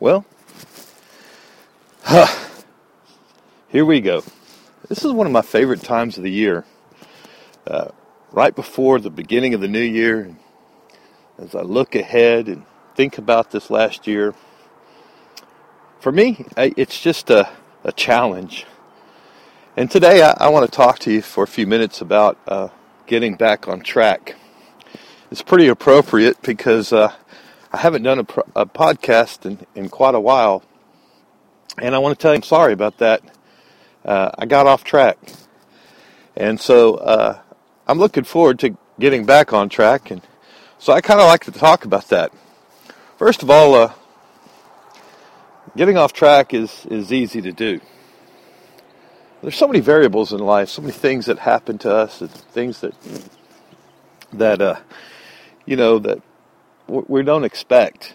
Well, here we go. This is one of my favorite times of the year. Uh, right before the beginning of the new year, as I look ahead and think about this last year, for me, it's just a, a challenge. And today I, I, want to talk to you for a few minutes about uh, getting back on track. It's pretty appropriate because uh, I haven't done a, a podcast in, in quite a while. And I want to tell you, I'm sorry about that. Uh, I got off track. And so uh, I'm looking forward to getting back on track. And so I kind of like to talk about that. First of all, uh, getting off track is, is easy to do. There's so many variables in life, so many things that happen to us, and things that that uh, you know that we don't expect,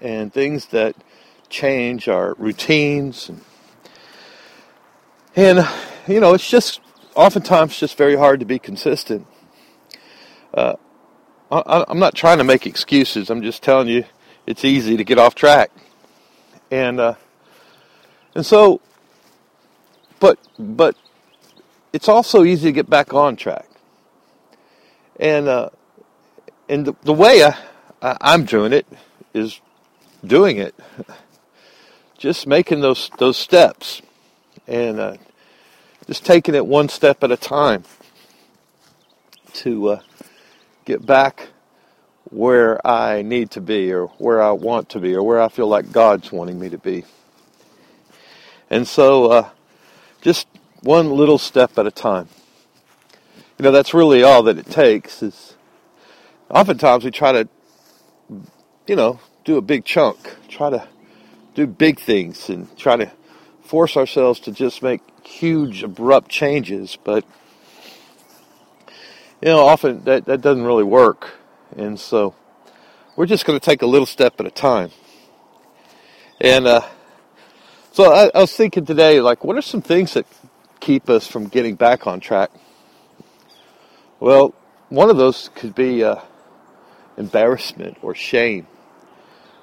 and things that change our routines, and, and you know, it's just oftentimes just very hard to be consistent. Uh, I, I'm not trying to make excuses. I'm just telling you, it's easy to get off track, and uh, and so, but but it's also easy to get back on track, and uh, and the, the way I I'm doing it is doing it, just making those those steps, and uh, just taking it one step at a time to uh, get back where I need to be, or where I want to be, or where I feel like God's wanting me to be. And so, uh, just one little step at a time. You know, that's really all that it takes. Is oftentimes we try to you know, do a big chunk, try to do big things and try to force ourselves to just make huge abrupt changes, but you know, often that, that doesn't really work. And so we're just going to take a little step at a time. And uh, so I, I was thinking today, like, what are some things that keep us from getting back on track? Well, one of those could be uh, embarrassment or shame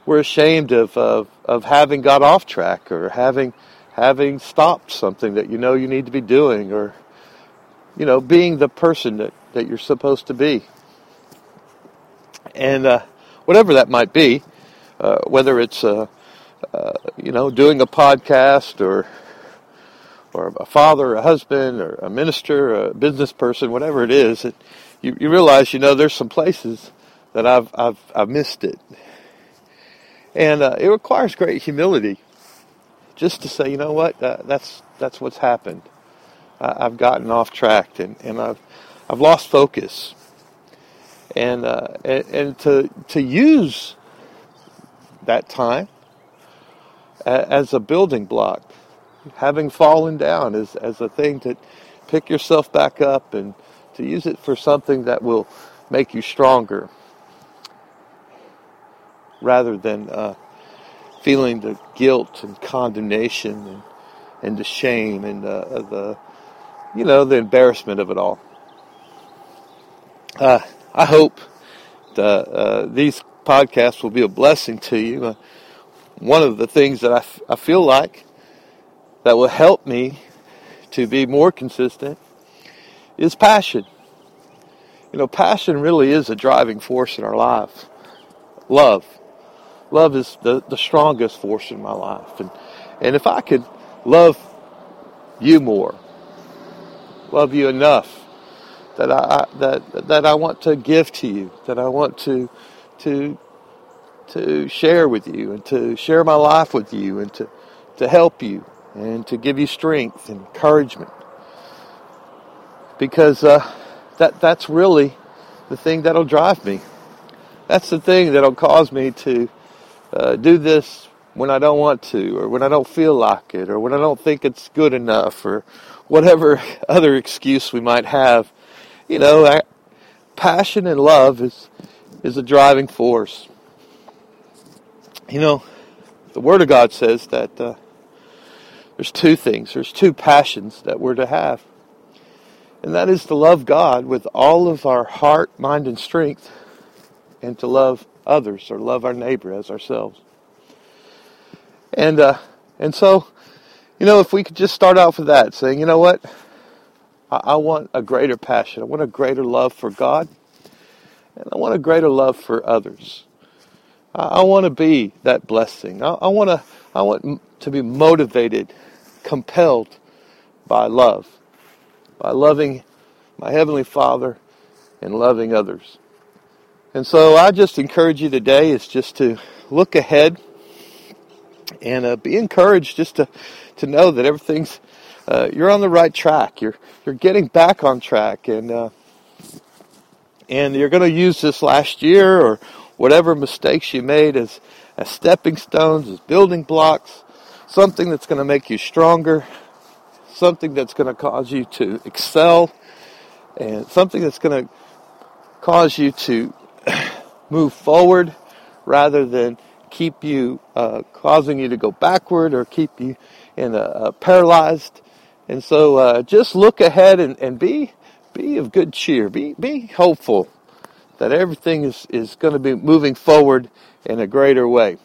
we're ashamed of, of, of having got off track or having having stopped something that you know you need to be doing or you know being the person that, that you're supposed to be and uh, whatever that might be uh, whether it's uh, uh you know doing a podcast or or a father, a husband, or a minister, a business person, whatever it is, it, you, you realize, you know, there's some places that I've, I've, I've missed it. And uh, it requires great humility just to say, you know what, uh, that's, that's what's happened. I, have gotten off track and, and I've, I've lost focus. And, uh, and, and to, to use that time as a building block, having fallen down as, as a thing to pick yourself back up and to use it for something that will make you stronger rather than uh, feeling the guilt and condemnation and, and the shame and uh, the, you know, the embarrassment of it all. Uh, I hope the, uh, these podcasts will be a blessing to you. Uh, one of the things that I, f- I feel like that will help me to be more consistent is passion. You know, passion really is a driving force in our lives. Love love is the, the strongest force in my life. And, and if I could love you more, love you enough that I, that, that I want to give to you, that I want to, to, to share with you and to share my life with you and to, to help you and to give you strength and encouragement. Because uh, that, that's really the thing that'll drive me. That's the thing that'll cause me to uh, do this when I don't want to, or when I don't feel like it, or when I don't think it's good enough, or whatever other excuse we might have. You know, passion and love is is a driving force. You know, the Word of God says that uh, there's two things. There's two passions that we're to have, and that is to love God with all of our heart, mind, and strength, and to love others or love our neighbor as ourselves. And uh, and so, you know, if we could just start off with that, saying, you know what, I, I want a greater passion, I want a greater love for God, and I want a greater love for others. I, I want to be that blessing. I, I want to I want to be motivated, compelled by love, by loving my heavenly Father and loving others. And so I just encourage you today is just to look ahead and uh, be encouraged just to, to know that everything's uh, you're on the right track. You're you're getting back on track, and uh, and you're going to use this last year or whatever mistakes you made as as stepping stones, as building blocks, something that's going to make you stronger, something that's going to cause you to excel, and something that's going to cause you to move forward rather than keep you uh, causing you to go backward or keep you in a, a paralyzed. And so uh, just look ahead and, and be be of good cheer. Be be hopeful that everything is, is going to be moving forward in a greater way.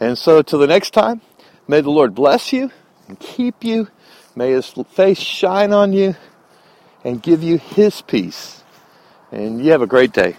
And so till the next time, may the Lord bless you and keep you. May his face shine on you and give you his peace. And you have a great day.